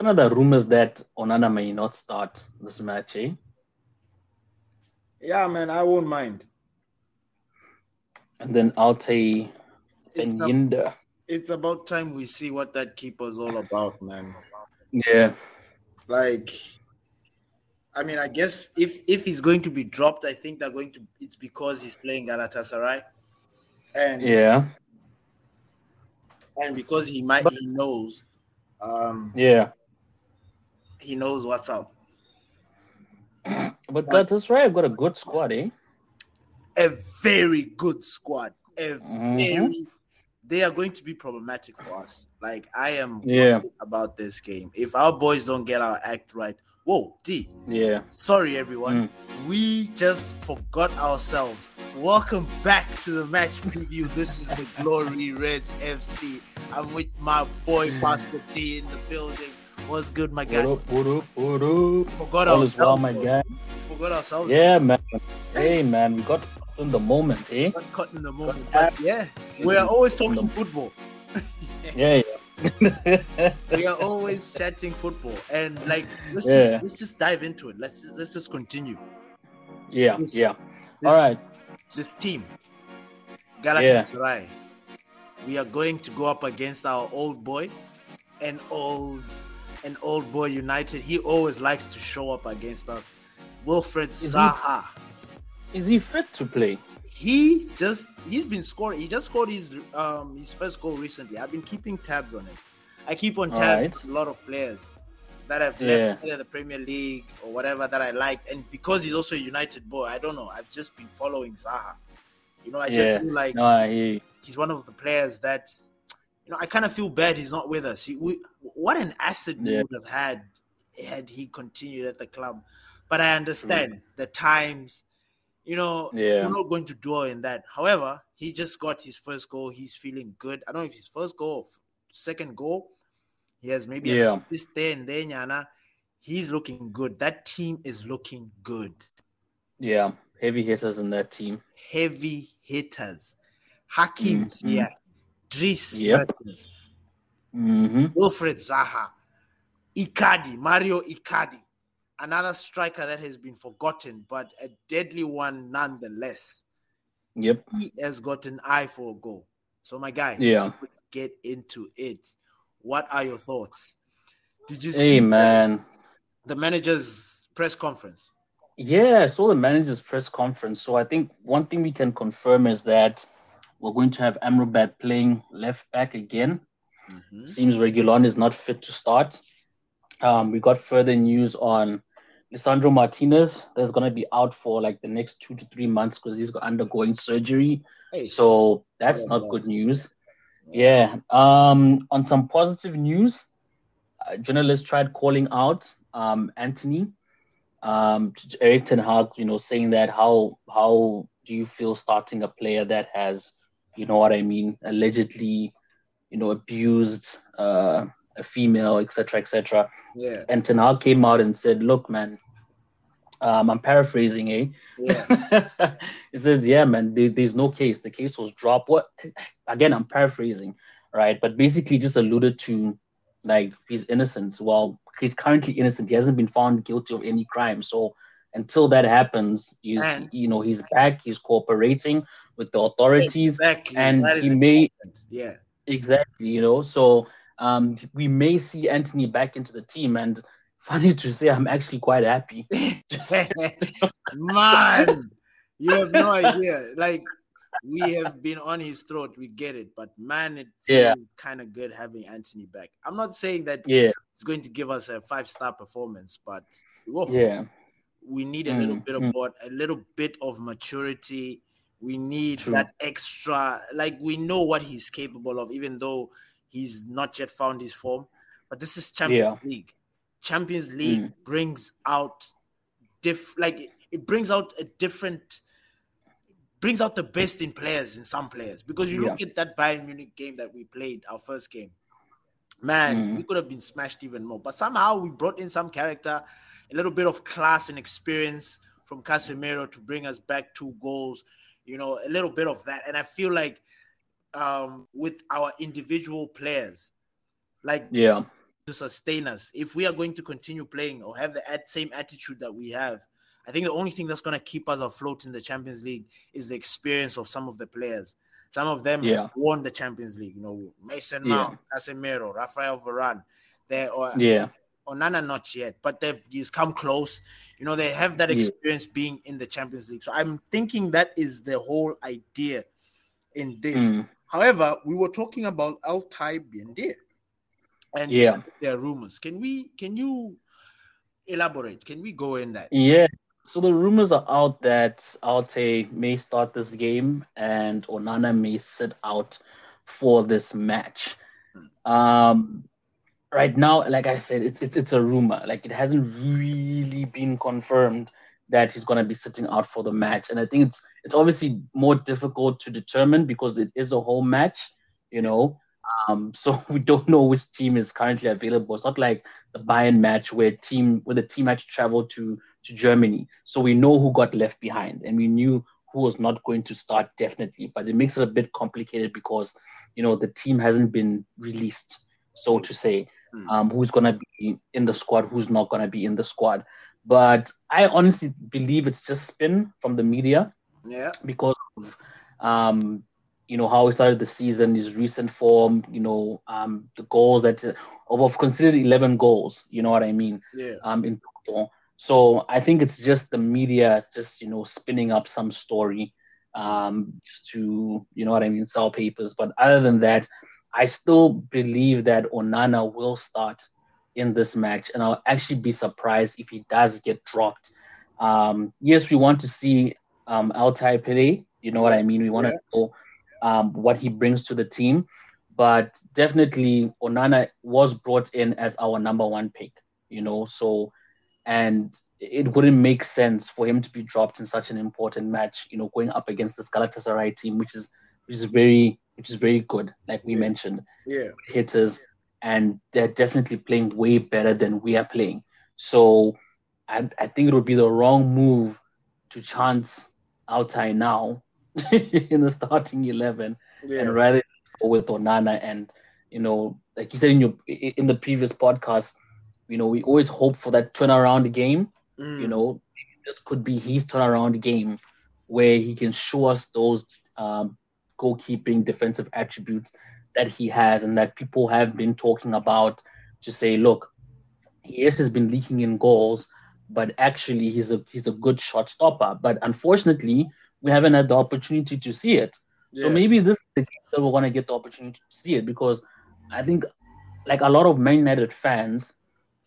of rumors that Onana may not start this match, eh? Yeah, man, I won't mind. And then Altay It's, a- Bayindir. it's about time we see what that keeper's all about, man. Yeah. Like, I mean, I guess if if he's going to be dropped, I think they're going to. It's because he's playing Galatasaray, and Yeah. and because he might he knows, um, Yeah. He knows what's up. But that's right. I've got a good squad, eh? A very good squad. A Mhm. very. They are going to be problematic for us. Like I am Yeah. about this game. If our boys don't get our act right, whoa, D. Yeah. Sorry, everyone. Mm. We just forgot ourselves. Welcome back to the match preview. This is the Glory Reds FC. I'm with my boy Pastor D in the building. What's good, my What guy? up, what up, what up? Forgot All is well, ourselves. my guy. Forgot ourselves. Yeah, man. Hey, man. We got caught in the moment, eh? Got caught in the moment. But yeah, we are always talking football. Yeah, yeah. We are always chatting football, and like let's Yeah. just let's just dive into it. Let's just, let's just continue. yeah, This- yeah. This, All right. this team, Galatasaray, we are going to go up against our old boy, an old, an old boy United. He always likes to show up against us. Wilfried he- Zaha. Is he fit to play? He's just he's been scoring. He just scored his um his first goal recently. I've been keeping tabs on it. I keep on tabs right. a lot of players that have left the Premier League or whatever that I liked. And because he's also a United boy, I don't know. I've just been following Zaha. You know, I Yeah. just feel like No, you. he's one of the players that you know I kind of feel bad he's not with us. He, we, what an asset we would have had had he continued at the club. But I understand mm. the times. You know, Yeah. we're not going to dwell in that. However, he just got his first goal. He's feeling good. I don't know if his first goal or second goal. He has maybe Yeah. assist there and there, Nyana. He's looking good. That team is looking good. Yeah. Heavy hitters in that team. Heavy hitters. Hakim. Mm-hmm. Ziyech, Dries Yep. Mertens, Mm-hmm. Wilfried Zaha, Icardi, Mario Icardi, another striker that has been forgotten, but a deadly one nonetheless. Yep. He has got an eye for a goal. So, my guy, Yeah. get into it. What are your thoughts? Did you see Hey, man. the manager's press conference? Yeah, I saw the manager's press conference. So I think one thing we can confirm is that we're going to have Amrabat playing left back again. Mhm. Seems Reguilon is not fit to start. Um, we got further news on Lisandro Martinez. That's going to be out for like the next two to three months because he's undergoing surgery. Hey, So that's Yeah, not good news. Yeah. Um, on some positive news, uh, journalists tried calling out um, Antony, um, to Erik Ten Hag, you know, saying that how how do you feel starting a player that has, you know what I mean, allegedly, you know, abused uh, a female, etc., etc. yeah, And Ten Hag came out and said, "Look, man, um, I'm paraphrasing, eh? yeah, it says, yeah, man, there- there's no case. The case was dropped. What? Again, I'm paraphrasing, right? But basically, just alluded to like he's innocent. Well, he's currently innocent. He hasn't been found guilty of any crime. So until that happens, you you know he's back. He's cooperating with the authorities, exactly. and That he may important. yeah, exactly, you know. So um, we may see Antony back into the team. And funny to say, I'm actually quite happy. Just- man, you have no idea. Like we have been on his throat, we get it, but man, it Yeah. kind of good having Antony back. I'm not saying that yeah, it's going to give us a five star performance, but whoa, yeah, we need a little Mm, bit of mm. board, a little bit of maturity. We need True. that extra, like we know what he's capable of, even though he's not yet found his form. But this is Champions League. Champions League Mm. brings out diff like it- brings out a different brings out the best in players in some players because you look at that Bayern Munich game that we played, our first game. Man, Mm. we could have been smashed even more. But somehow we brought in some character, a little bit of class and experience from Casemiro to bring us back two goals. You know, a little bit of that. And I feel like um, with our individual players, like yeah, to sustain us. If we are going to continue playing or have the same attitude that we have, I think the only thing that's going to keep us afloat in the Champions League is the experience of some of the players. Some of them yeah. won the Champions League. You know, Mason Mount, yeah. Casemiro, Rafael Varane. They are yeah. Onana not yet, but they've he's come close. You know, they have that experience yeah. being in the Champions League. So I'm thinking that is the whole idea in this. Mm. However, we were talking about Altay Bayindir. And yeah, there are rumors. Can we can you elaborate? Can we go in that? Yeah. So the rumors are out that Altay may start this game and Onana may sit out for this match. Hmm. Um, right now, like I said, it's it's it's a rumor. Like it hasn't really been confirmed that he's going to be sitting out for the match. And I think it's it's obviously more difficult to determine because it is a home match, you know. Um, so we don't know which team is currently available. It's not like the Bayern match where team where the team had to travel to to Germany. So we know who got left behind and we knew who was not going to start definitely. But it makes it a bit complicated because you know the team hasn't been released, so to say. Hmm. Um, who's gonna be in the squad, who's not gonna be in the squad. But I honestly believe it's just spin from the media. Yeah. Because of um, you know, how he started the season, his recent form, you know, um, the goals that of considered eleven goals, you know what I mean? Yeah. Um in total. So I think it's just the media just, you know, spinning up some story um just to, you know what I mean, sell papers. But other than that, I still believe that Onana will start in this match, and I'll actually be surprised if he does get dropped. Um, yes, we want to see um, Altay play. You know what I mean? We want to know um, what he brings to the team, but definitely Onana was brought in as our number one pick. You know, so and it wouldn't make sense for him to be dropped in such an important match. You know, going up against the Galatasaray team, which is which is very which is very good, like we yeah. mentioned. Yeah, hitters and they're definitely playing way better than we are playing. So I, I think it would be the wrong move to chance Altay now in the starting eleven yeah. and rather go with Onana and you know, like you said in your in the previous podcast, you know, we always hope for that turnaround game. Mm. You know, this could be his turnaround game where he can show us those um, goalkeeping defensive attributes that he has and that people have been talking about to say, look, yes, has been leaking in goals, but actually he's a he's a good shot stopper. But unfortunately, we haven't had the opportunity to see it. Yeah. So maybe this is the game that we're gonna get the opportunity to see it because I think like a lot of Man United fans,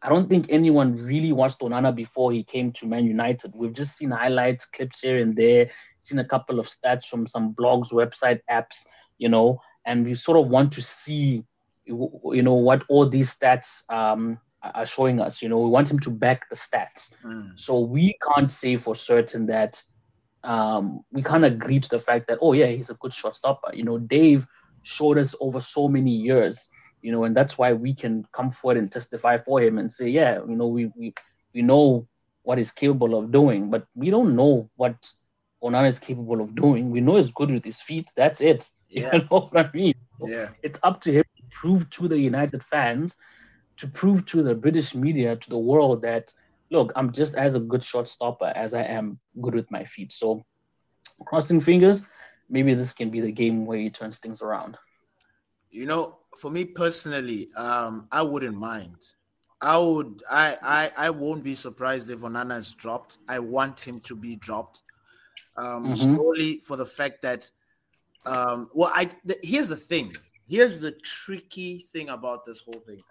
I don't think anyone really watched Onana before he came to Man United. We've just seen highlights, clips here and there, seen a couple of stats from some blogs, website apps, you know, and we sort of want to see, you know, what all these stats um, are showing us. You know, we want him to back the stats. Mm. So we can't say for certain that um, we can't agree to the fact that oh yeah, he's a good shot stopper. You know, Dave showed us over so many years. You know, and that's why we can come forward and testify for him and say, yeah, you know, we we we know what he's capable of doing, but we don't know what Onana is capable of doing. We know he's good with his feet. That's it. Yeah. You know what I mean? Yeah. It's up to him to prove to the United fans, to prove to the British media, to the world that look, I'm just as a good shot stopper as I am good with my feet. So crossing fingers, maybe this can be the game where he turns things around. You know, for me personally, um, I wouldn't mind. I would I, I I won't be surprised if Onana is dropped. I want him to be dropped. Um mm-hmm. solely for the fact that um, well, I th- here's the thing. Here's the tricky thing about this whole thing,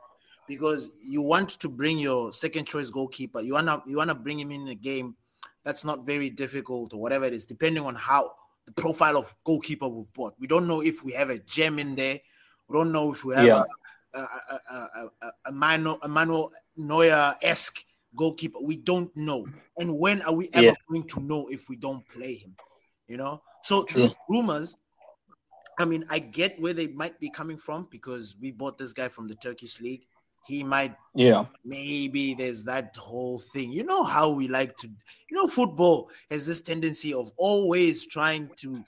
because you want to bring your second choice goalkeeper. You wanna you wanna bring him in a game that's not very difficult or whatever it is, depending on how the profile of goalkeeper we've bought. We don't know if we have a gem in there. We don't know if we have yeah. a, a, a, a, a, Manuel, a Manuel Neuer esque goalkeeper. We don't know. And when are we ever yeah. going to know if we don't play him? You know. So True. these rumors I mean, I get where they might be coming from because we bought this guy from the Turkish league. He might, yeah, maybe there's that whole thing. You know how we like to, you know, football has this tendency of always trying to,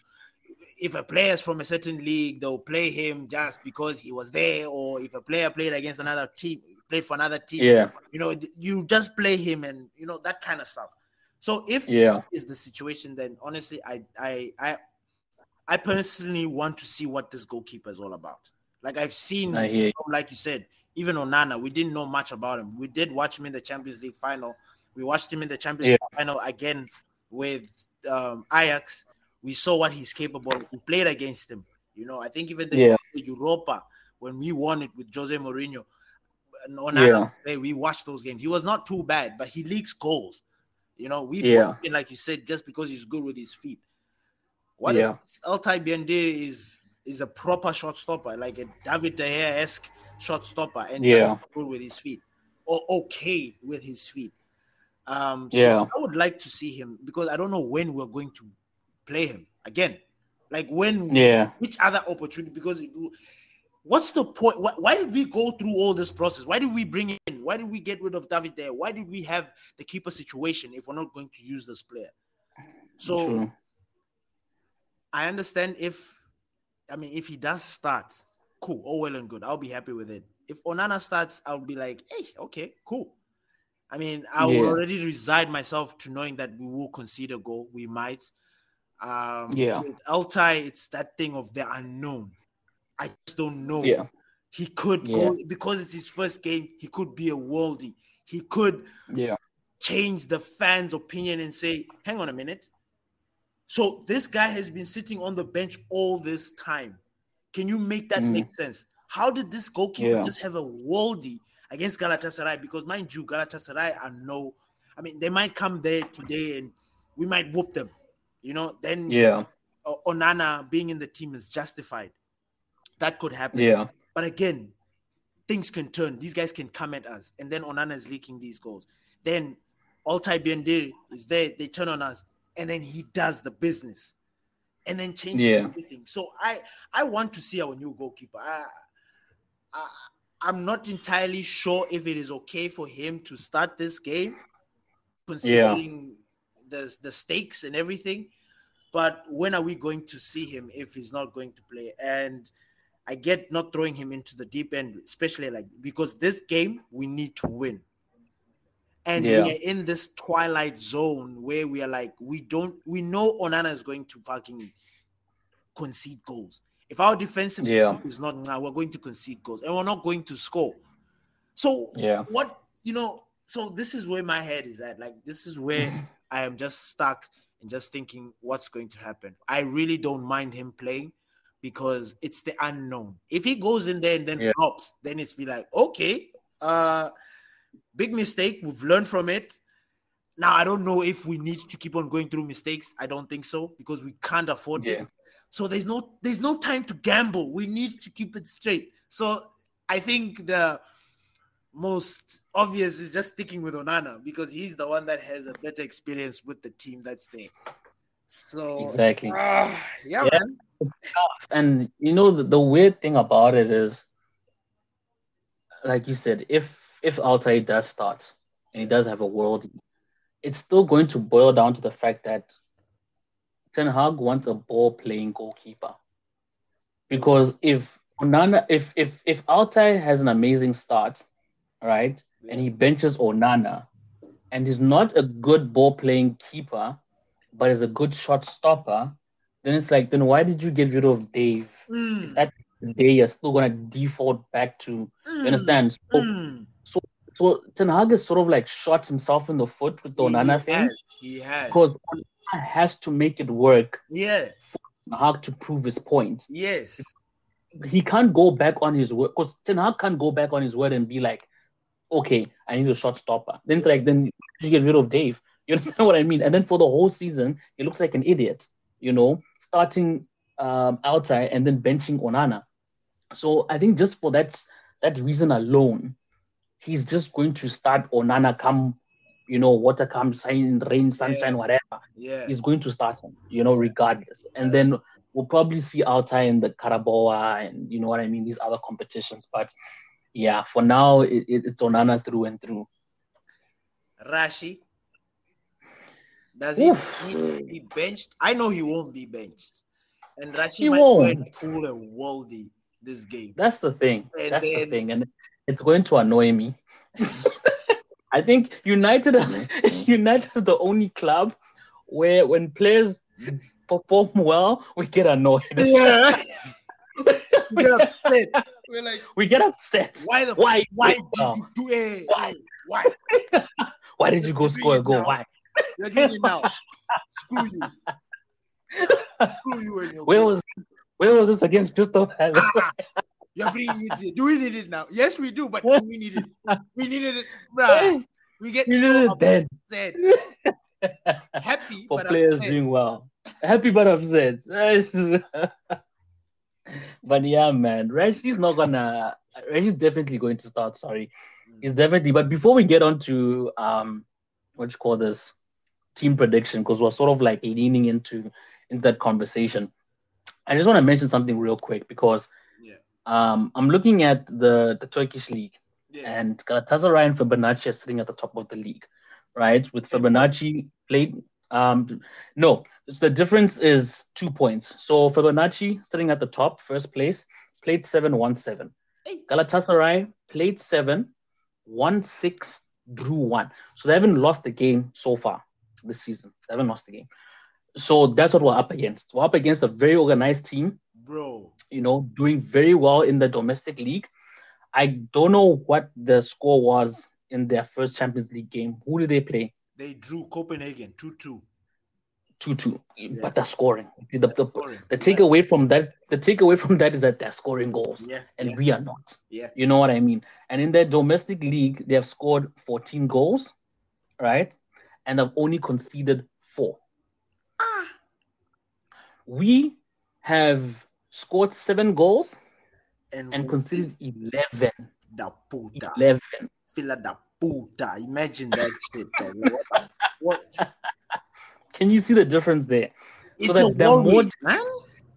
if a player is from a certain league, they'll play him just because he was there, or if a player played against another team played for another team. Yeah. You know, you just play him and you know that kind of stuff. So if yeah is the situation, then honestly, I I I I personally want to see what this goalkeeper is all about. Like I've seen, you. like you said, even Onana, we didn't know much about him. We did watch him in the Champions League final. We watched him in the Champions yeah. League final again with um, Ajax. We saw what he's capable. Of. We played against him. You know, I think even the, yeah. Europa when we won it with Jose Mourinho, Onana, yeah. we watched those games. He was not too bad, but he leaks goals. You know, we yeah. him, like you said, just because he's good with his feet. What yeah. Altay Bayindir is is a proper shot stopper, like a David De Gea esque shot stopper, and yeah, good with his feet, or okay with his feet. Um, so yeah, I would like to see him because I don't know when we're going to play him again. Like when, yeah, which other opportunity? Because it, what's the point? Why, why, did we go through all this process? Why did we bring in? Why did we get rid of David there? Why did we have the keeper situation if we're not going to use this player? So True. I understand if I mean if he does start, cool, all well and good. I'll be happy with it. If Onana starts, I'll be like, hey, okay, cool. I mean, I will already resign myself to knowing that we will concede a goal. We might. Um, yeah. With Altay, it's that thing of the unknown. I just don't know. Yeah. He could yeah. go because it's his first game. He could be a worldie. He could yeah change the fans' opinion and say, "Hang on a minute, so this guy has been sitting on the bench all this time. Can you make that mm. make sense? How did this goalkeeper yeah. just have a worldie against Galatasaray? Because mind you, Galatasaray are no, I mean, they might come there today and we might whoop them. You know, then yeah, Onana being in the team is justified. That could happen. Yeah. But again, things can turn. These guys can come at us, and then Onana is leaking these goals. Then Altay Bayindir is there. They turn on us and then he does the business and then change yeah. everything. So I I want to see our new goalkeeper. I, I I'm not entirely sure if it is okay for him to start this game, considering. The the stakes and everything. But when are we going to see him if he's not going to play? And I get not throwing him into the deep end, especially like because this game we need to win and yeah. we are in this twilight zone where we are like we don't we know Onana is going to fucking concede goals. If our defensive yeah. is not now, we're going to concede goals and we're not going to score. So yeah, what you know, so this is where my head is at. Like this is where I am just stuck and just thinking what's going to happen. I really don't mind him playing because it's the unknown. If he goes in there and then yeah. flops, then it's be like, okay, uh Big mistake. We've learned from it. Now I don't know if we need to keep on going through mistakes. I don't think so because we can't afford yeah. it. So there's no there's no time to gamble. We need to keep it straight. So I think the most obvious is just sticking with Onana because he's the one that has a better experience with the team that's there. So exactly, uh, yeah, yeah, man. It's tough, and you know the, the weird thing about it is, like you said, if if Altay does start and he does have a world, it's still going to boil down to the fact that Ten Hag wants a ball playing goalkeeper. Because if Onana, if if if Altay has an amazing start, right, yeah. and he benches Onana, and he's not a good ball playing keeper, but is a good shot stopper, then it's like, then why did you get rid of Dave? Mm. At the day you're still gonna default back to mm. you understand? So, mm. So Ten Hag has sort of like shot himself in the foot with the Onana he thing. Has, he has. Because Onana has to make it work. Yeah. For Ten Hag to prove his point. Yes. He can't go back on his word because Ten Hag can't go back on his word and be like, okay, I need a shot stopper. Then it's like, then you get rid of Dave. You understand what I mean? And then for the whole season, he looks like an idiot, you know, starting um, outside and then benching Onana. So I think just for that that reason alone, he's just going to start Onana come, you know, water comes, rain, rain, sunshine, yeah. whatever. Yeah. He's going to start him, you know, regardless. And then we'll probably see Altay in the Carabao and you know what I mean, these other competitions. But yeah, for now it, it, it's Onana through and through. Rashi. Does he Oof. need to be benched? I know he won't be benched. And Rashi he might won't. pull a worldie this game. That's the thing. And That's then, the thing. And it's going to annoy me I think United United is the only club where when players perform well, we get annoyed. Yeah. We get upset. We're like, we get upset. Why the why? Why did you do it? Why? Why? why did you go score a goal? Why? You're doing it now. Screw you. Screw you and your where was where was this against Crystal Palace? Ah, you're bringing it. Do we need it now? Yes, we do, but we need it. We needed it, bruh. We get you so dead. upset. Happy for but players upset. doing well. Happy but upset. But yeah, man, Reggie's not gonna. Reggie's definitely going to start. Sorry, he's definitely. But before we get on to um, what you call this team prediction, because we're sort of like leaning into into that conversation. I just want to mention something real quick because Yeah. um, I'm looking at the the Turkish league Yeah. and Galatasaray and Fenerbahce are sitting at the top of the league, right? With Fenerbahce played, um, no, the difference is two points. So Fenerbahce sitting at the top, first place, played seven, won seven. Galatasaray played seven, won six, drew one. So they haven't lost the game so far this season. They haven't lost the game. So that's what we're up against. We're up against a very organized team Bro. you know, doing very well in the domestic league. I don't know what the score was in their first Champions League game. Who did they play? They drew Copenhagen two 2 2. 2 2. But they're scoring. The, the, scoring. the takeaway from that the takeaway from that is that they're scoring goals. Yeah. And yeah, we are not. yeah. You know what I mean? And in their domestic league, they have scored 14 goals, right? And have only conceded four. Ah. We have scored seven goals And, and we- conceded 11. Da puta. 11. Fila da puta. Imagine that shit. dog. What, the f- what? Can you see the difference there? It's that a they're more- man.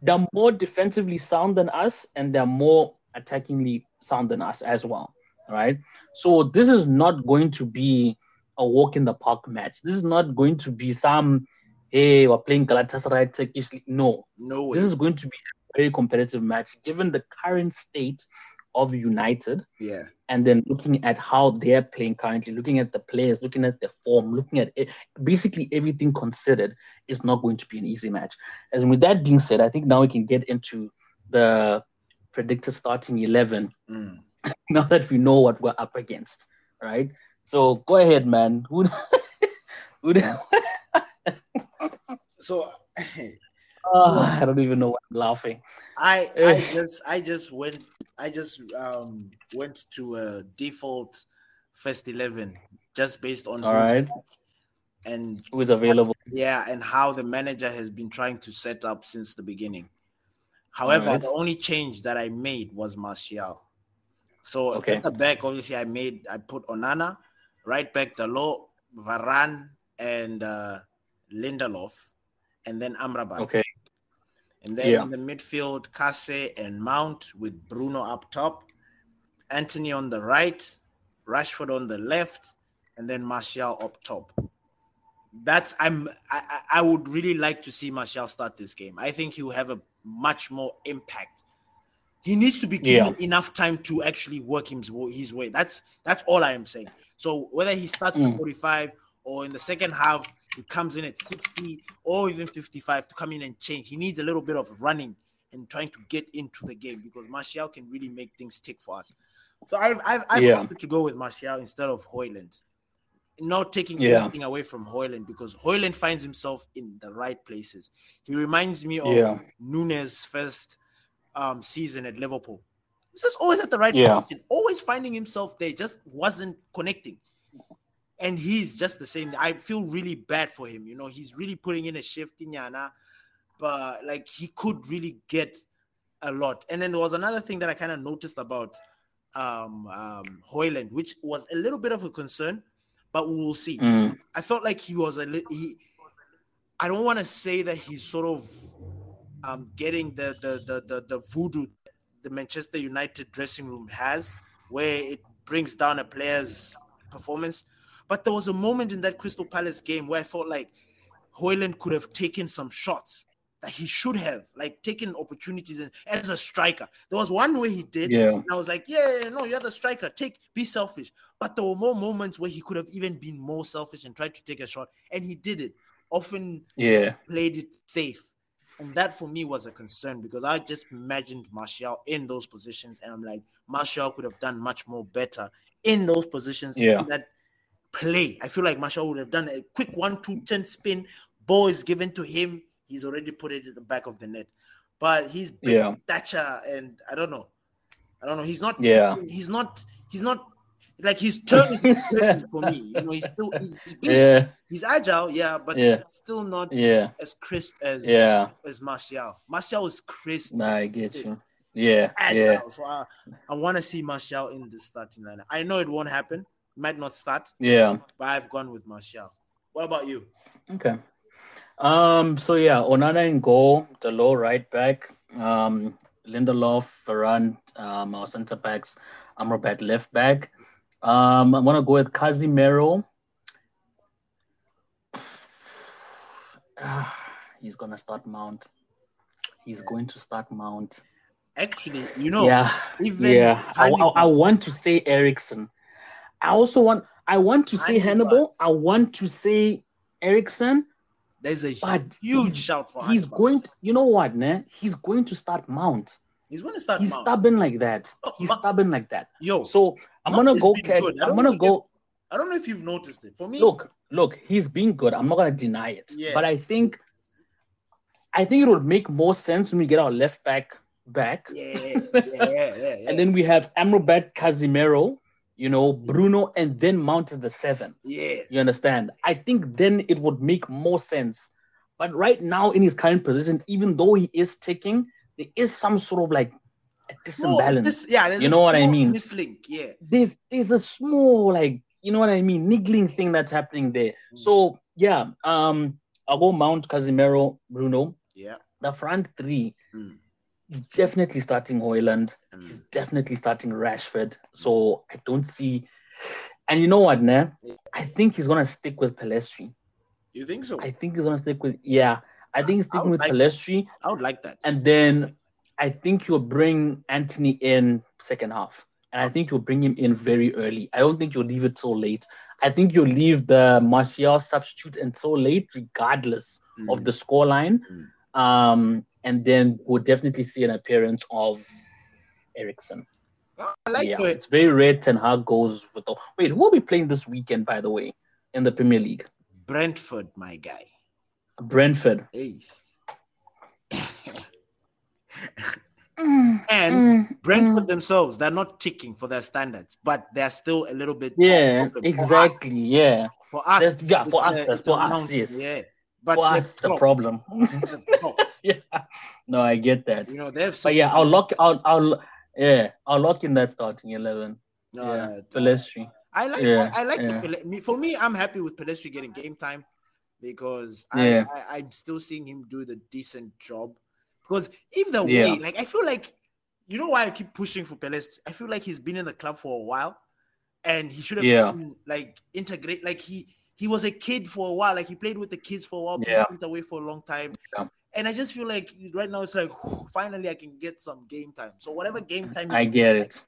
They're more defensively sound than us, and they're more attackingly sound than us as well. Right? So this is not going to be a walk in the park match. This is not going to be some hey, we're playing Galatasaray Turkish League. No, No way. this is going to be a very competitive match given the current state of United yeah. And then looking at how they're playing currently, looking at the players, looking at the form, looking at it, basically everything considered, is not going to be an easy match. And with that being said, I think now we can get into the predicted starting 11 Mm. now that we know what we're up against, right? So go ahead, man. Who, who, So Ah, I don't even know why I'm laughing. I I Eh. just I just went I just um went to a default first eleven just based on All who's- right. and Who is available? yeah and how the manager has been trying to set up since the beginning. However, Alright. the only change that I made was Martial. So Okay. at the back, obviously, I made I put Onana, right back Dalot, Varane, and uh, Lindelof, and then Amrabat. Okay. And then Yeah. in the midfield, Kase and Mount with Bruno up top, Antony on the right, Rashford on the left, and then Martial up top. That's I'm I, I would really like to see Martial start this game. I think he will have a much more impact. He needs to be given enough time to actually work his, his way. That's that's all I am saying. So whether he starts at Mm. 45 or in the second half he comes in at 60 or even 55 to come in and change. He needs a little bit of running and trying to get into the game because Martial can really make things tick for us. So I've I've, I've Yeah. to go with Martial instead of Hojlund. Not taking Yeah. anything away from Hojlund because Hojlund finds himself in the right places. He reminds me of Yeah. Nunez' first um, season at Liverpool. He's just always at the right Yeah. position, always finding himself there, just wasn't connecting. And he's just the same. I feel really bad for him. You know, he's really putting in a shift in Yana, but like he could really get a lot. And then there was another thing that I kind of noticed about um, um, Hojlund, which was a little bit of a concern, but we will see. Mm, I felt like he was a li- he. I don't want to say that he's sort of um, getting the the, the the the voodoo the Manchester United dressing room has, where it brings down a player's performance. But there was a moment in that Crystal Palace game where I felt like Hojlund could have taken some shots that he should have like taken opportunities and, as a striker. There was one way he did, yeah. and I was like, yeah, yeah, no, you're the striker. Take, be selfish. But there were more moments where he could have even been more selfish and tried to take a shot, and he did it. Often, yeah, played it safe, and that for me was a concern because I just imagined Martial in those positions, and I'm like, Martial could have done much more better in those positions. Yeah, that play. I feel like Martial would have done a quick one, two, ten spin. Ball is given to him he's already put it at the back of the net. But he's big yeah. Thatcher, and I don't know. I don't know. He's not. Yeah. He's not. He's not. Like his turn is for me. You know, he's still. He's, he's big. Yeah. He's agile. Yeah, but yeah. still not. Yeah. As crisp as. Yeah. As Martial. Martial is crisp. Nah, I get you. Yeah. Agile. Yeah. So I, I want to see Martial in the starting lineup. I know it won't happen. Might not start. Yeah. But I've gone with Martial. What about you? Okay. Um, so yeah, Onana in goal, Dalot right back, um, Lindelof, Varane, um, our centre backs, Amrabat left back. Um, I'm gonna go with Casemiro. He's gonna start Mount. He's going to start Mount. Actually, you know, yeah, yeah. I, I, I, want to say Eriksen. I also want. I want to say Hannibal. I want to say Eriksen. There's a but huge shout for him. He's Hannibal. going to, you know what, ne? He's going to start Mount. He's going to start. He's Mount. stubborn like that. Oh, He's Ma- stubborn like that. Yo, so I'm Mount gonna go. I'm gonna go. if- I don't know if you've noticed it. For me, Look, look, he's been good. I'm not gonna deny it. Yeah. But I think, I think it would make more sense when we get our left back back, yeah, yeah, yeah, yeah, and then we have Amrabat, Casemiro, you know, Bruno, and then Mount as the seven. yeah, You understand? I think then it would make more sense. But right now, in his current position, even though he is taking, there is some sort of like a No, disimbalance. this- yeah, You know what I mean? Mislink, yeah. There's there's a small like you know what I mean, niggling thing that's happening there. Mm. So yeah, um, I'll go Mount Casemiro, Bruno. Yeah. The front three, Mm. He's definitely starting Hojlund. Mm. He's definitely starting Rashford. So I don't see. And you know what, ne? I think he's gonna stick with Pellistri. You think so? I think he's gonna stick with yeah. I think he's sticking with like- Pellistri, I would like that. and then I think you'll bring Antony in second half, and I think you'll bring him in very early. I don't think you'll leave it so late. I think you'll leave the Martial substitute until late, regardless of Mm. the scoreline. Mm. Um, and then we'll definitely see an appearance of Eriksen. I like yeah, your it's very rare Ten Hag goes with the. Wait, who will be playing this weekend, by the way, in the Premier League? Brentford, my guy. Brentford. Hey. Mm, And mm, Brentford mm. themselves, they're not ticking for their standards, but they're still a little bit. Yeah, exactly. Yeah, For us, That's- yeah, for us, a- for us, mountain, yes. Yeah, but for us, it's a problem. They're top. yeah, no, I get that. You know, they've. But yeah, I'll lock. I'll. I'll. Yeah, I'll lock in that starting eleven. No, yeah, no, no. I like. Yeah, I, I like yeah. the me. For me, I'm happy with Pellistri getting game time because Yeah. I, I I'm still seeing him do the decent job. Because either Yeah. way, like I feel like you know why I keep pushing for Pellistri. I feel like he's been in the club for a while, and he should have Yeah. been, like integrate. Like he he was a kid for a while. Like he played with the kids for a while. Yeah. Away for a long time. Yeah. And I just feel like right now it's like finally I can get some game time. So whatever game time I get it.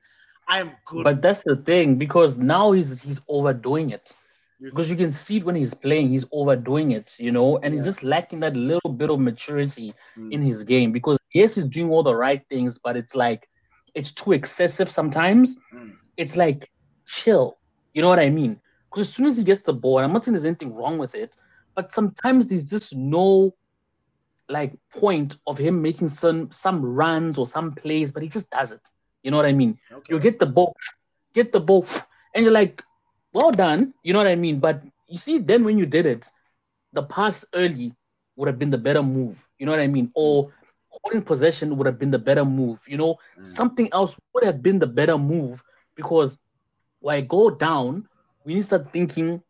I am good. But that's the thing because now he's he's overdoing it. You Because you can see it when he's playing, he's overdoing it, you know, and he's just lacking that little bit of maturity Mm. in his game. Because yes, he's doing all the right things, but it's like it's too excessive sometimes. Mm. It's like chill. You know what I mean? Because as soon as he gets the ball, I'm not saying there's anything wrong with it, but sometimes there's just no like point of him making some some runs or some plays, but he just does it. You know what I mean? Okay. You get the ball, get the ball, and you're like, well done. You know what I mean? But you see, then when you did it, the pass early would have been the better move. You know what I mean? Or holding possession would have been the better move. You know, Mm. something else would have been the better move because when I go down, we need to start thinking,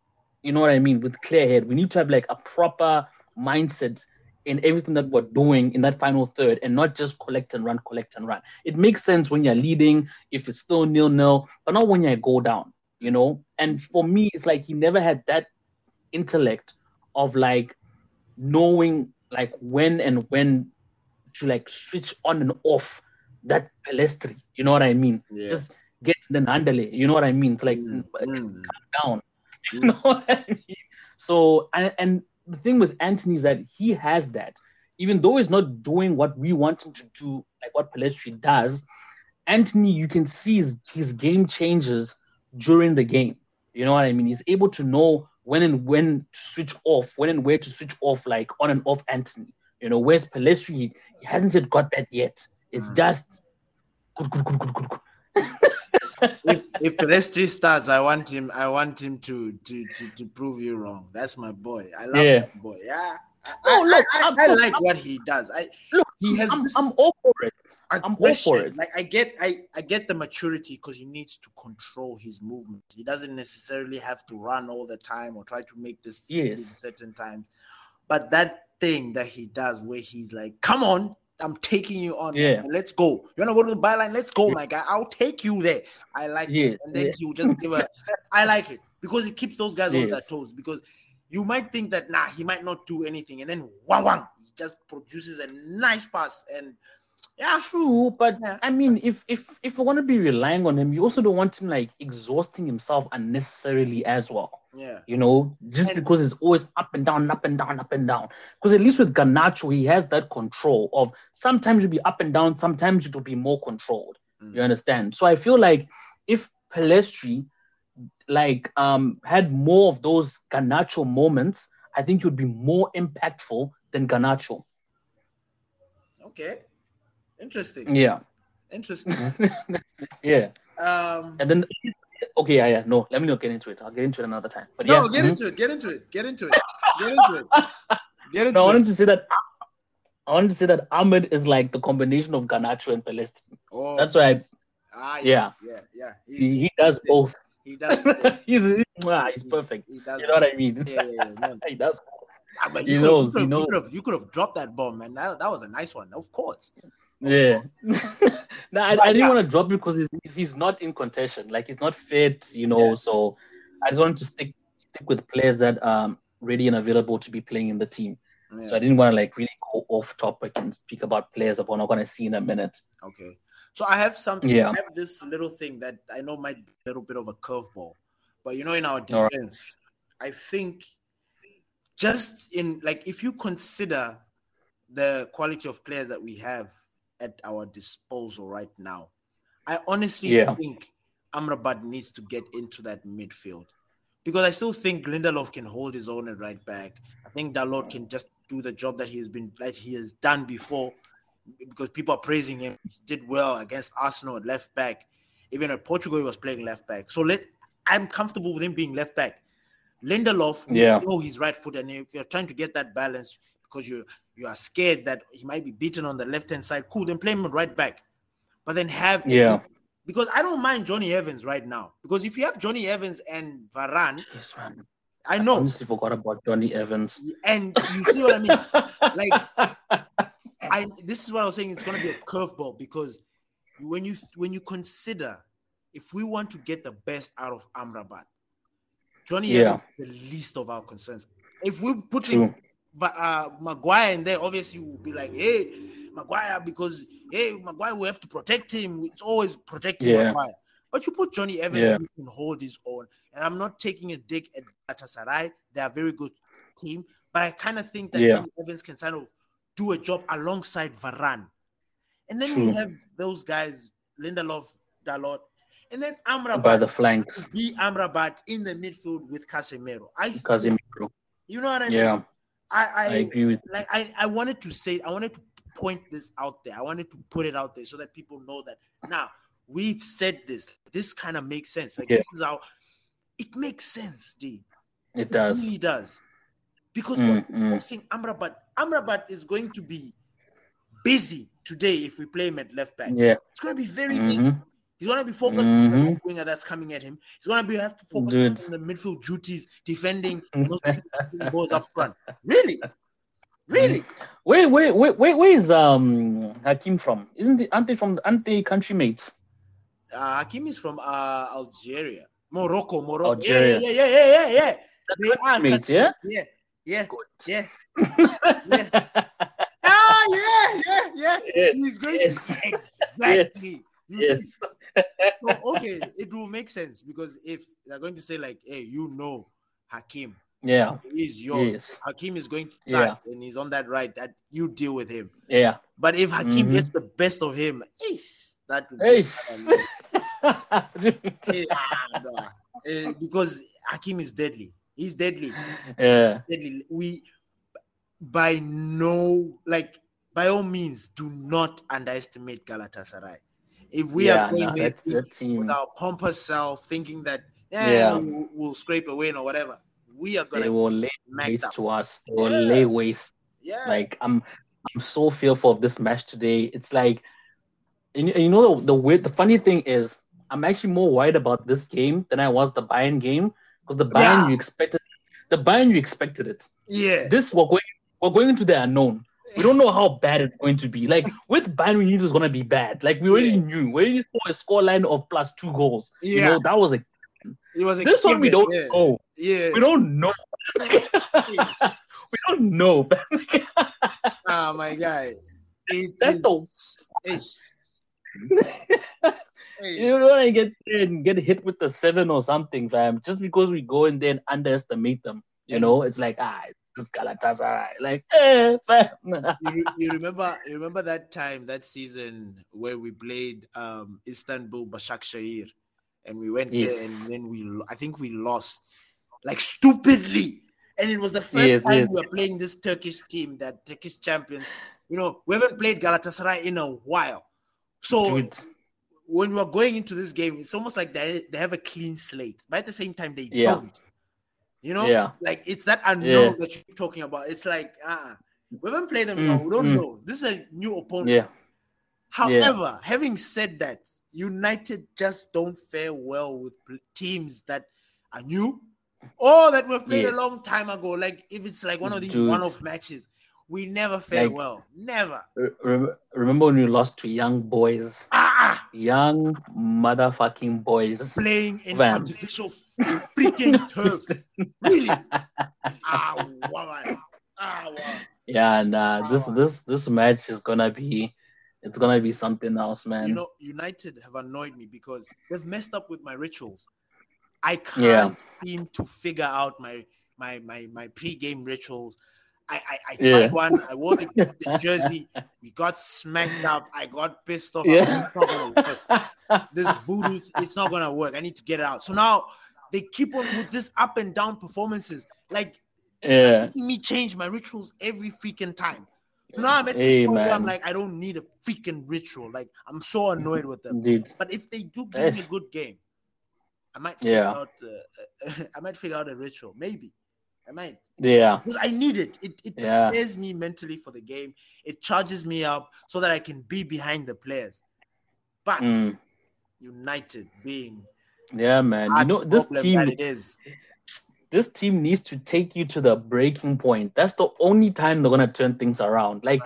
you know what I mean, with clear head. We need to have like a proper mindset in everything that we're doing in that final third and not just collect and run, collect and run. It makes sense when you're leading, if it's still nil nil, but not when you go down, you know? And for me, it's like he never had that intellect of like knowing like when and when to like switch on and off that Pellistri. You know what I mean? Yeah. Just get the Nandale. You know what I mean? It's like Mm, mm. calm down. You know what I mean? So and, and the thing with Antony is that he has that. Even though he's not doing what we want him to do, like what Pellistri does, Antony, you can see his, his game changes during the game. You know what I mean? He's able to know when and when to switch off, when and where to switch off, like on and off Antony. You know, where's Pellistri, he, he hasn't yet got that yet. It's Mm. just good, good, good, good, good, good. if if Pellistri starts, I want him. I want him to to to, to prove you wrong. That's my boy. I love Yeah. that boy. Yeah. I, No, I- look, I, I, I like I'm- what he does. I Look, he has I'm, I'm all for it. I'm all for it. Like I get, I I get the maturity because he needs to control his movement. He doesn't necessarily have to run all the time or try to make this Yes. certain times. But that thing that he does, where he's like, "Come on, I'm taking you on. Yeah. Let's go. You wanna go to the byline? Let's go, Yeah. my guy. I'll take you there." I like Yeah, it. And then yeah. he will just give a. I like it because it keeps those guys on their toes. Because you might think that nah, he might not do anything, and then wang wang, he just produces a nice pass and. Yeah, True, but Yeah. I mean, if if if you want to be relying on him, you also don't want him like exhausting himself unnecessarily as well. yeah. You know, just And- because it's always up and down, up and down, up and down. Because at least with Garnacho, he has that control of sometimes you'll be up and down, sometimes it'll be more controlled. Mm. You understand? So I feel like if Pellistri like um had more of those Garnacho moments, I think he would be more impactful than Garnacho. Okay. Interesting. Yeah. Interesting. yeah. Um And then okay, yeah, yeah. No, let me not get into it. I'll get into it another time. But no, yeah. get mhm. into it, get into it, get into it, get into it. Get into No, I it. wanted to say that I wanted to say that Ahmed is like the combination of Garnacho and Pellistri. Oh, That's why I, ah, yeah. yeah, yeah. He, he, he does both. he does. he's ah, he's perfect. He does. You know what I mean? Yeah, yeah, yeah, he does. Ah, but He you knows, Could, he you, could have, you could have dropped that bomb, man. That, that was a nice one, of course. Yeah. no, I, I didn't yeah. want to drop because he's, he's not in contention. Like he's not fit, you know. Yeah. So I just wanted to stick stick with players that are ready and available to be playing in the team. Yeah. So I didn't want to like really go off topic and speak about players that we're not going to see in a minute. Okay. So I have something. Yeah. I have this little thing that I know might be a little bit of a curveball, but you know, in our All right. defense, I think just in like if you consider the quality of players that we have at our disposal right now, I honestly Yeah. think Amrabat needs to get into that midfield because I still think Lindelof can hold his own at right back. I think Dalot can just do the job that he has been that he has done before because people are praising him. He did well against Arsenal at left back. Even at Portugal, he was playing left back. So let I'm comfortable with him being left back. Lindelof, Yeah. know he's right foot, and if you're trying to get that balance because you you are scared that he might be beaten on the left hand side, cool, then play him right back. But then have Yeah. least- because I don't mind Jonny Evans right now. Because if you have Jonny Evans and Varane, Yes, man. I I know, honestly forgot about Jonny Evans. and you see what I mean. Like I this is what I was saying. It's gonna be a curveball because when you when you consider if we want to get the best out of Amrabat, Jonny Yeah. Evans is the least of our concerns. If we put True. in Va- uh, Maguire in there, obviously we'll be like, hey, Maguire, because hey, Maguire, we have to protect him. It's always protecting Yeah. Maguire. But you put Jonny Evans Yeah. who can hold his own. And I'm not taking a dig at Galatasaray. They're a very good team. But I kind of think that Yeah. Jonny Evans can kind of do a job alongside Varane. And then True. we have those guys, Lindelof, Dalot, and then Amrabat by the flanks. be Amrabat in the midfield with Casemiro. I Casemiro. you know what I mean? Yeah, I, I, I agree with like I, I wanted to say I wanted to point this out there. I wanted to put it out there so that people know that now we've said this. This kind of makes sense. Like Yeah. this is how it makes sense, D. it It does. really does. Because Mm, what mm. Think Amrabat, Amrabat is going to be busy today if we play him at left back. Yeah. It's going to be very busy. He's to be focused on the Mhm. winger that's coming at him. He's to be have to focus Dude. on the midfield duties, defending balls up front. Really, really. Wait, wait, wait, wait. Where is um Hakim from? Isn't the aren't they from aren't they country mates? Uh, Hakim is from uh, Algeria, Morocco, Morocco. Algeria. Yeah, yeah, yeah, yeah, yeah, yeah. They are Mates, yeah. yeah, yeah, Good. yeah. yeah. Ah, yeah, yeah, yeah. Yes. He's going yes. exactly. Yes. yes. So, okay, it will make sense because if they're going to say like, "Hey, you know, Hakim, yeah, he's yours. Yes. Hakim is going to yeah. and he's on that right that you deal with him. Yeah. But if Hakim mm-hmm. gets the best of him, eesh, that would yeah, because Hakim is deadly. He's deadly. Yeah. Deadly. We by no like by all means do not underestimate Galatasaray. If we yeah, are going no, there that, with our pompous self, thinking that yeah, yeah. We'll, we'll, scrape a win or whatever, we are gonna they will lay waste up. to us. They will lay waste. Yeah. Like I'm I'm so fearful of this match today. It's like and, you know the, the weird the funny thing is I'm actually more worried about this game than I was the Bayern game because the Bayern yeah. you expected the Bayern you expected it. Yeah. This we're going we're going into the unknown. We don't know how bad it's going to be. Like with Bayern, we knew it was gonna be bad. Like we already yeah. knew. We already saw a score line of plus two goals. Yeah. You know, that was a it was this one we don't yeah. know. Yeah. We don't know. we don't know. oh my god. It That's is, the it's, you don't want to get and get hit with the seven or something, fam. Just because we go in there and underestimate them. You know, it's like ah, this Galatasaray. Like, eh, you, you remember you remember that time, that season where we played um Istanbul Başakşehir and we went yes. there and then we I think we lost like stupidly. And it was the first Yes, time yes. we were playing this Turkish team, that Turkish champion. You know, we haven't played Galatasaray in a while. So Dude. when we are going into this game, it's almost like they, they have a clean slate, but at the same time they Yeah. don't. You know, Yeah. like it's that unknown Yeah. that you're talking about. It's like, ah, we haven't played them. Mm, we don't mm. know. This is a new opponent. Yeah. However, having said that, United just don't fare well with teams that are new or that were played Yes. a long time ago. Like if it's like one of these Dude. one-off matches, we never fare Like- well. Never. Re- re- remember when we lost to young boys? Ah, Young motherfucking boys. playing in Fam. artificial freaking turf. Really? Ah, woman. Ah, wow. Yeah, and uh, this this this match is gonna be it's gonna be something else, man. You know, United have annoyed me because they've messed up with my rituals. I can't Yeah. seem to figure out my my my my pre-game rituals. I I, I Yeah. tried one. I wore the, the jersey. We got smacked up. I got pissed off. Yeah. It's not gonna work. This voodoo, it's not gonna work. I need to get it out. So now they keep on with this up and down performances, like yeah. me change my rituals every freaking time. So now I'm at this Hey, point where I'm like, I don't need a freaking ritual. Like I'm so annoyed with them. But if they do give me a good game, I might figure Yeah. out. Uh, I might figure out a ritual. Maybe I might Yeah. because I need it. It it Yeah. prepares me mentally for the game. It charges me up so that I can be behind the players. But Mm. United being Yeah, man. You know this team that it is. This team needs to take you to the breaking point. That's the only time they're gonna turn things around. Like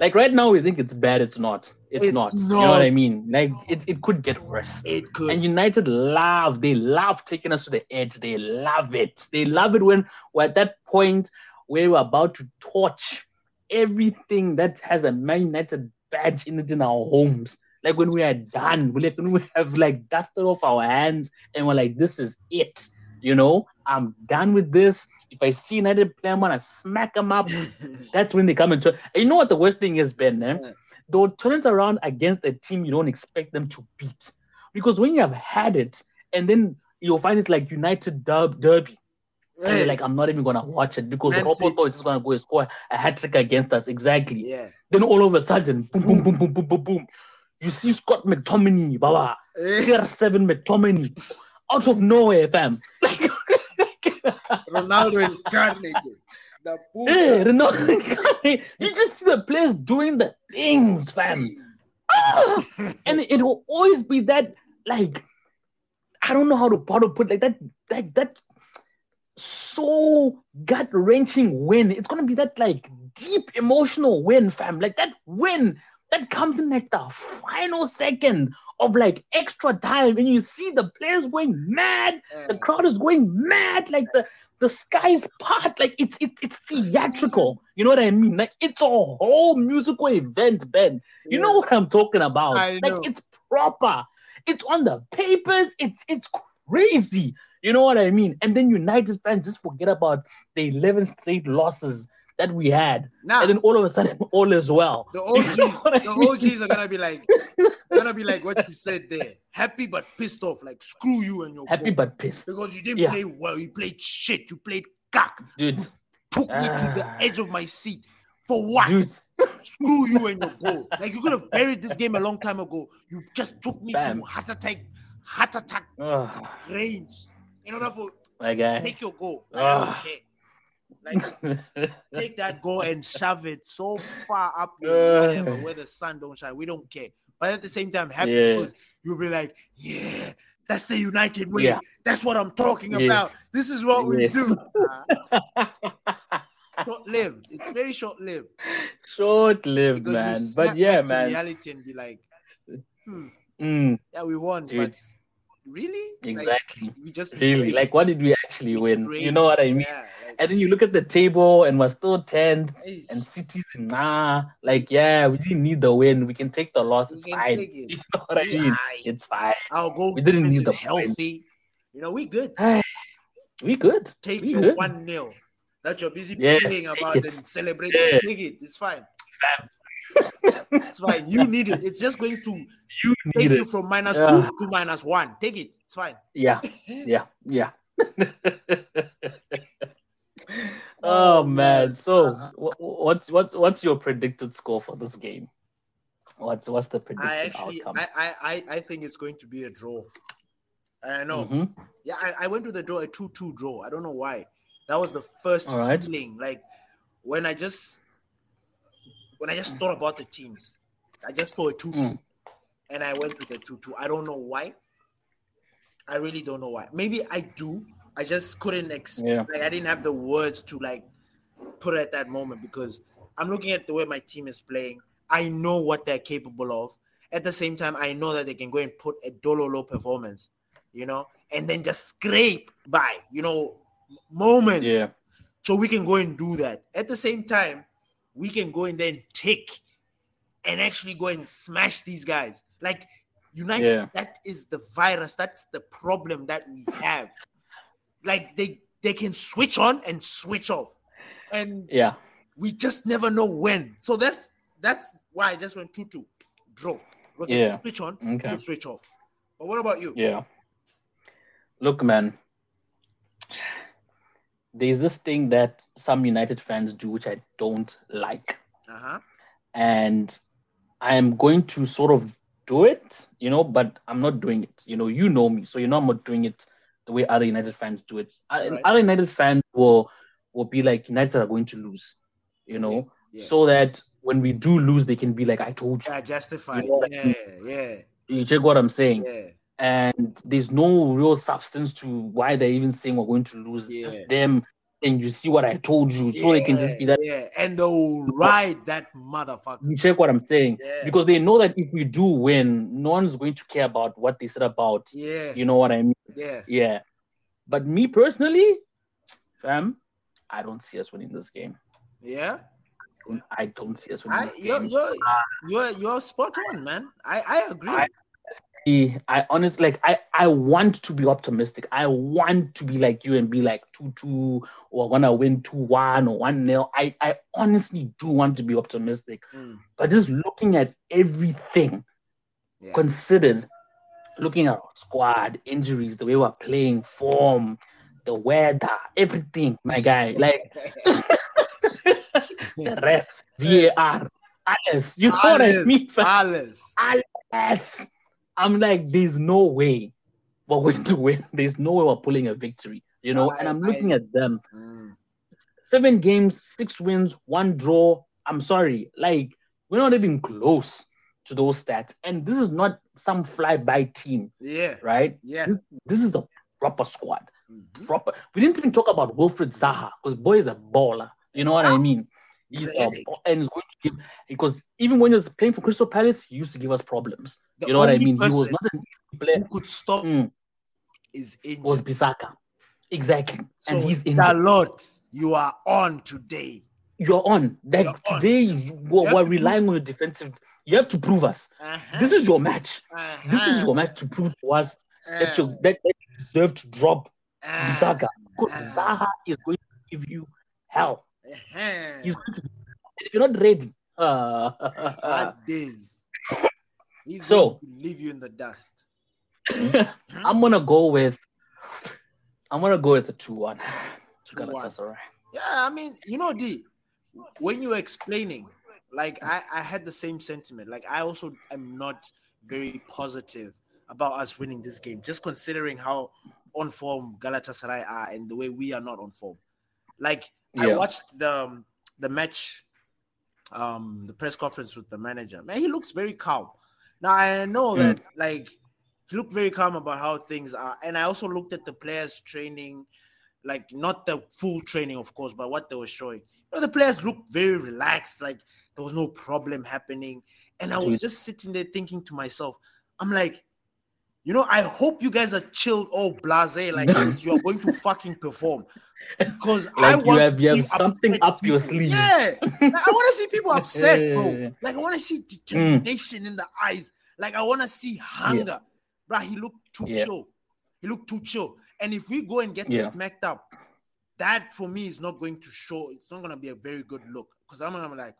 like right now we think it's bad, it's not. It's, It's not. You know what. I mean? Like it, it could get worse. it could. And United love, they love taking us to the edge. They love it. They love it when we're at that point where we're about to torch everything that has a Man United badge in it in our homes. Like when we are done, we like when we have like dusted off our hands and we're like, this is it. You know, I'm done with this. If I see United play, I'm gonna smack them up. That's when they come into. And you know what the worst thing is, Ben? Eh? Yeah. They'll turn it around against a team you don't expect them to beat. Because when you have had it, and then you'll find it's like United derb, Derby. And you're like, I'm not even gonna watch it because Man the City. Roboto is just gonna go and score a hat trick against us. Exactly. yeah. Then all of a sudden, boom, boom, boom, boom, boom, boom, boom. You see Scott McTominay, Baba, Eh, CR7 McTominay, out of nowhere, fam. Like, Ronaldo incarnated. The hey, Buddha. Ronaldo, you just see the players doing the things, fam. Ah! and it will always be that like I don't know how to how to put like that that that so gut wrenching win. It's gonna be that like deep emotional win, fam. Like that win that comes in like the final second of like extra time, and you see the players going mad, the crowd is going mad, like the the sky's part, like it's it, it's theatrical. You know what I mean? Like it's a whole musical event, Ben. You yeah. know what I'm talking about? I like it's proper. It's on the papers. It's it's crazy. You know what I mean? And then United fans just forget about the 11 straight losses that we had. Now, and then all of a sudden, all is well. The OGs, you know the mean? OGs are gonna be like, gonna be like what you said there. Happy but pissed off. Like screw you and your happy ball. but pissed because you didn't yeah. play well. You played shit. You played cock. Dude, took me to the ah. edge of my seat for what? Dude. screw you and your goal. Like you could have buried this game a long time ago. You just took me Bam. to heart attack, heart attack range in order for my guy make your goal. Like, I don't care. Like take that goal and shove it so far up whatever, where the sun don't shine. We don't care. But at the same time, happy yeah. because you'll be like, yeah, that's the United way. Yeah. That's what I'm talking yes. about. This is what we do. short lived. It's very short lived. Short lived, man. But yeah, man. Reality and be like, hmm, mm. yeah, we won, Dude. but really exactly like, we just really like what did we actually win you know what i mean yeah, and then you look at the table and we're still 10th and cities in nah like yeah we didn't need the win. We can take the loss. It's fine. it. you know what i mean? it's fine. Our goal we didn't need the healthy. You know we good. We good. Take we your good. one nil. That you're busy yeah, playing about and celebrating. Yeah. take it. It's fine. It's fine. You need it. It's just going to you take you from minus two to minus one. Take it. It's fine. Yeah. Yeah. Yeah. oh man. So what's what's what's your predicted score for this game? What's what's the predicted I actually, outcome? I, I I think it's going to be a draw. I know. Mm-hmm. Yeah, I, I went with the draw, a 2-2 draw. I don't know why. That was the first All right. feeling. Like when I just when I just thought about the teams, I just saw a 2-2. Mm and I went with the 2 2. I don't know why. I really don't know why. Maybe I do. I just couldn't ex- yeah. like I didn't have the words to like put it at that moment because I'm looking at the way my team is playing. I know what they're capable of. At the same time, I know that they can go and put a dololo performance, you know, and then just scrape by, you know, moments. Yeah. So we can go and do that. At the same time, we can go and then take and actually go and smash these guys. Like United, yeah. that is the virus. That's the problem that we have. Like they they can switch on and switch off, and yeah, we just never know when. So that's that's why I just went two two draw. yeah, switch on, okay. switch off. But what about you? Yeah. Look, man. There's this thing that some United fans do, which I don't like. Uh-huh. And I am going to sort of do it, you know, but I'm not doing it. You know, you know me, so you know I'm not doing it the way other United fans do it. Uh, right. Other United fans will will be like United are going to lose, you know, yeah. Yeah. so that when we do lose, they can be like, "I told you." Yeah, justify. You know yeah, yeah. You check what I'm saying. Yeah. And there's no real substance to why they're even saying we're going to lose. It's just them and you see what I told you, yeah, so they can just be that. Yeah, and they'll ride that motherfucker. You check what I'm saying, yeah. because they know that if we do win, no one's going to care about what they said about. Yeah, you know what I mean. Yeah, yeah. But me personally, fam, I don't see us winning this game. Yeah. I don't see us winning. I, you're, you're, you're, you're spot on, man. I, I agree. I, I honestly like I I want to be optimistic. I want to be like you and be like two two or gonna win two one or one nil. I I honestly do want to be optimistic, mm. but just looking at everything yeah. considered, looking at our squad injuries, the way we're playing, form, the weather, everything, my guy, like the refs, VAR, Alice, you know Alice, what I mean? Alice, Alice. I'm like, there's no way we're going to win. There's no way we're pulling a victory, you know. I, and I'm looking I, at them. Mm. Seven games, six wins, one draw. I'm sorry, like we're not even close to those stats. And this is not some fly-by team. Yeah. Right? Yeah. This, this is a proper squad. Mm-hmm. Proper. We didn't even talk about Wilfried Zaha because boy is a baller. You know what I mean? He's a, and he's going to give because even when he was playing for Crystal Palace, he used to give us problems. The you know what I mean? He was not an easy player. Who could stop mm. is injured. Wan-Bissaka. Exactly. So and he's in The Lord, you are on today. You're on. Like You're today, on. You, we're, we're relying on your defensive. You have to prove us. Uh-huh. This is your match. Uh-huh. This is your match to prove to us uh-huh. that, you, that, that you deserve to drop uh-huh. Bissaka. Because Zaha is going to give you hell. Uh-huh. He's going to, if you're not ready, uh, days. He's so leave you in the dust. I'm gonna go with I'm gonna go with a two one. Yeah, I mean, you know, Dee, when you were explaining, like I, I had the same sentiment. Like I also am not very positive about us winning this game, just considering how on form Galatasaray are and the way we are not on form. Like yeah. I watched the um, the match, um, the press conference with the manager. Man, he looks very calm. Now I know mm. that like he looked very calm about how things are, and I also looked at the players training, like not the full training, of course, but what they were showing. You know, the players looked very relaxed, like there was no problem happening, and I was just sitting there thinking to myself, I'm like, you know, I hope you guys are chilled, oh blase, like you are going to fucking perform. Because like I want you have, you have something up your sleeve. Yeah. Like, I want to see people upset, bro. Like I want to see determination mm. in the eyes. Like I want to see hunger. Bro, he looked too yeah. chill. He looked too chill. And if we go and get yeah. smacked up, that for me is not going to show. It's not going to be a very good look. Because I'm, I'm like,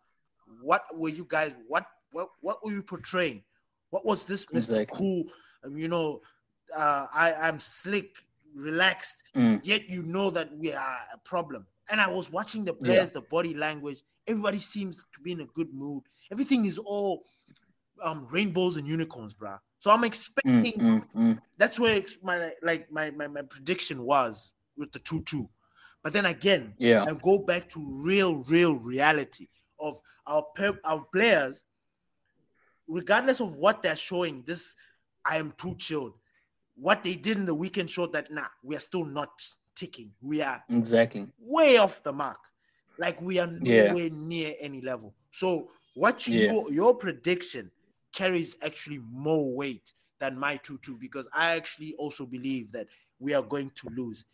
what were you guys? What what what were you portraying? What was this Mr. Exactly. Cool? Um, you know, uh, I I'm slick relaxed, mm. yet you know that we are a problem. And I was watching the players, yeah. the body language. Everybody seems to be in a good mood. Everything is all um, rainbows and unicorns, bruh. So I'm expecting. Mm, mm, mm. that's where my like my, my my prediction was with the two two. But then again, yeah, I go back to real, real reality of our per- our players, regardless of what they're showing. This I am too chilled what they did in the weekend showed that nah, we are still not ticking. We are exactly way off the mark. Like we are nowhere yeah. near any level. So what you, yeah. your prediction carries actually more weight than my two two because I actually also believe that we are going to lose.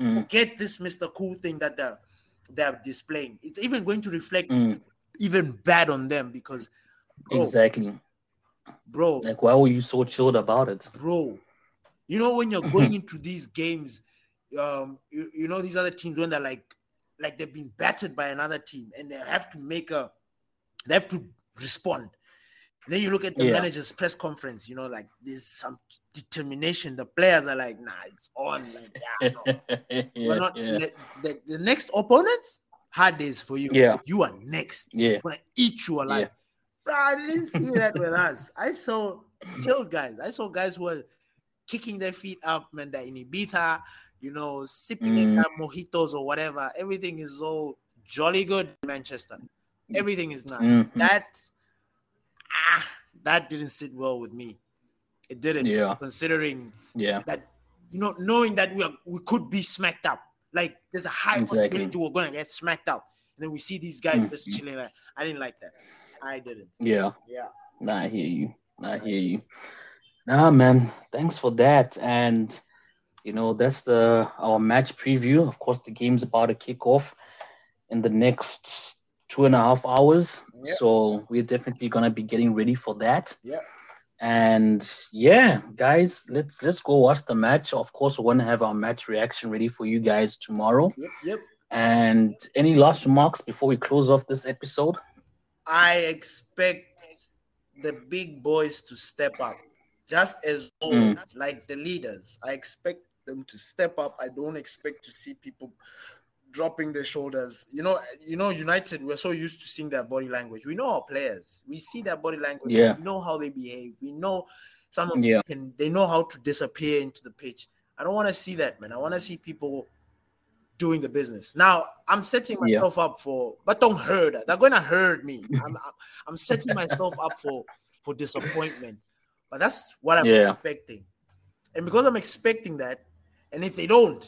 Mm. Get this Mr. Cool thing that they're they're displaying. It's even going to reflect mm. even bad on them because bro, exactly bro. Like, why were you so chilled about it, bro? You know when you're going into these games, um, you, you know these other teams when they're like, like they've been battered by another team and they have to make a, they have to respond. And then you look at the yeah. manager's press conference, you know, like there's some determination. The players are like, nah, it's on. Like, yeah, no. yeah We're not yeah. the, the, next opponents, hard days for you. Yeah. You are next. Yeah. We're gonna eat you alive. Bro, I didn't see that with us. I saw chilled guys. I saw guys who were kicking their feet up, man, that in Ibiza, you know, sipping mm. mojitos or whatever. Everything is so jolly good in Manchester. Everything is nice. Mm-hmm. That ah, that didn't sit well with me. It didn't. Yeah. Considering yeah that you know, knowing that we are we could be smacked up. Like there's a high exactly. possibility we're gonna get smacked up. And then we see these guys mm-hmm. just chilling. Like, I didn't like that. I didn't. Yeah. Yeah. Nah, I hear you. I hear you. Nah, man. Thanks for that. And you know, that's the our match preview. Of course, the game's about to kick off in the next two and a half hours. So we're definitely gonna be getting ready for that. Yeah. And yeah, guys, let's let's go watch the match. Of course, we're gonna have our match reaction ready for you guys tomorrow. Yep, yep. And any last remarks before we close off this episode? I expect the big boys to step up, just as always, mm. like the leaders. I expect them to step up. I don't expect to see people dropping their shoulders. You know, you know, United. We're so used to seeing their body language. We know our players. We see their body language. Yeah. We know how they behave. We know some of yeah. them can. They know how to disappear into the pitch. I don't want to see that, man. I want to see people doing the business. Now I'm setting myself yeah. up for, but don't hurt. They're gonna hurt me. I'm, I'm setting myself up for for disappointment. But that's what I'm yeah. expecting. And because I'm expecting that, and if they don't,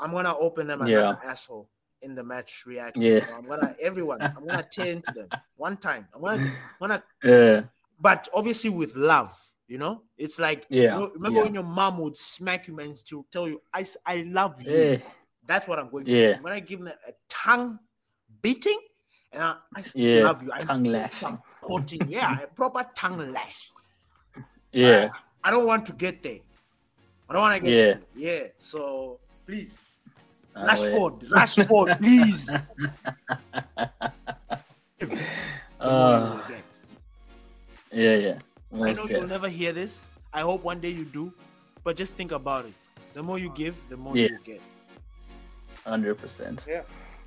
I'm gonna open them another yeah. asshole in the match reaction. Yeah. I'm gonna everyone. I'm gonna tear into them one time. I'm gonna I'm gonna yeah. but obviously with love. You know, it's like yeah. You know, remember yeah. when your mom would smack you and she'll tell you, "I I love you." Yeah. That's what I'm going to. Yeah. do. When I give them a, tongue beating, and I, I still Yeah, love you. tongue I'm lashing. Supporting, yeah, a proper tongue lash. Yeah. I don't want to get there. I don't want to get Yeah. there. Yeah. So please, Rashford, Rashford, please. Uh, you will get. yeah, yeah. I know you'll never hear this. I hope one day you do. But just think about it. The more you give, the more Yeah. you get. 100%. Yeah.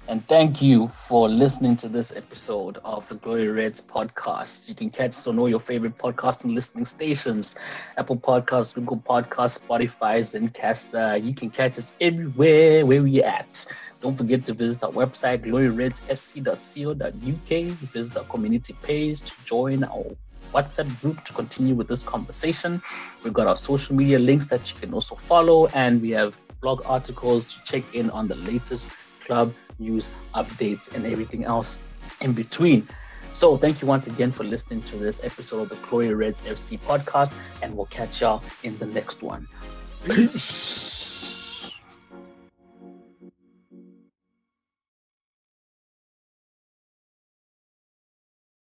And thank you for listening to this episode of the Glory Reds podcast. You can catch us on all your favorite podcast and listening stations Apple Podcasts, Google Podcasts, Spotify, Zencastr. You can catch us everywhere where we at. Don't forget to visit our website, gloryredsfc.co.uk. Visit our community page to join our WhatsApp group to continue with this conversation. We've got our social media links that you can also follow, and we have blog articles to check in on the latest club news updates and everything else in between. So, thank you once again for listening to this episode of the Glory Reds FC podcast, and we'll catch y'all in the next one. Peace.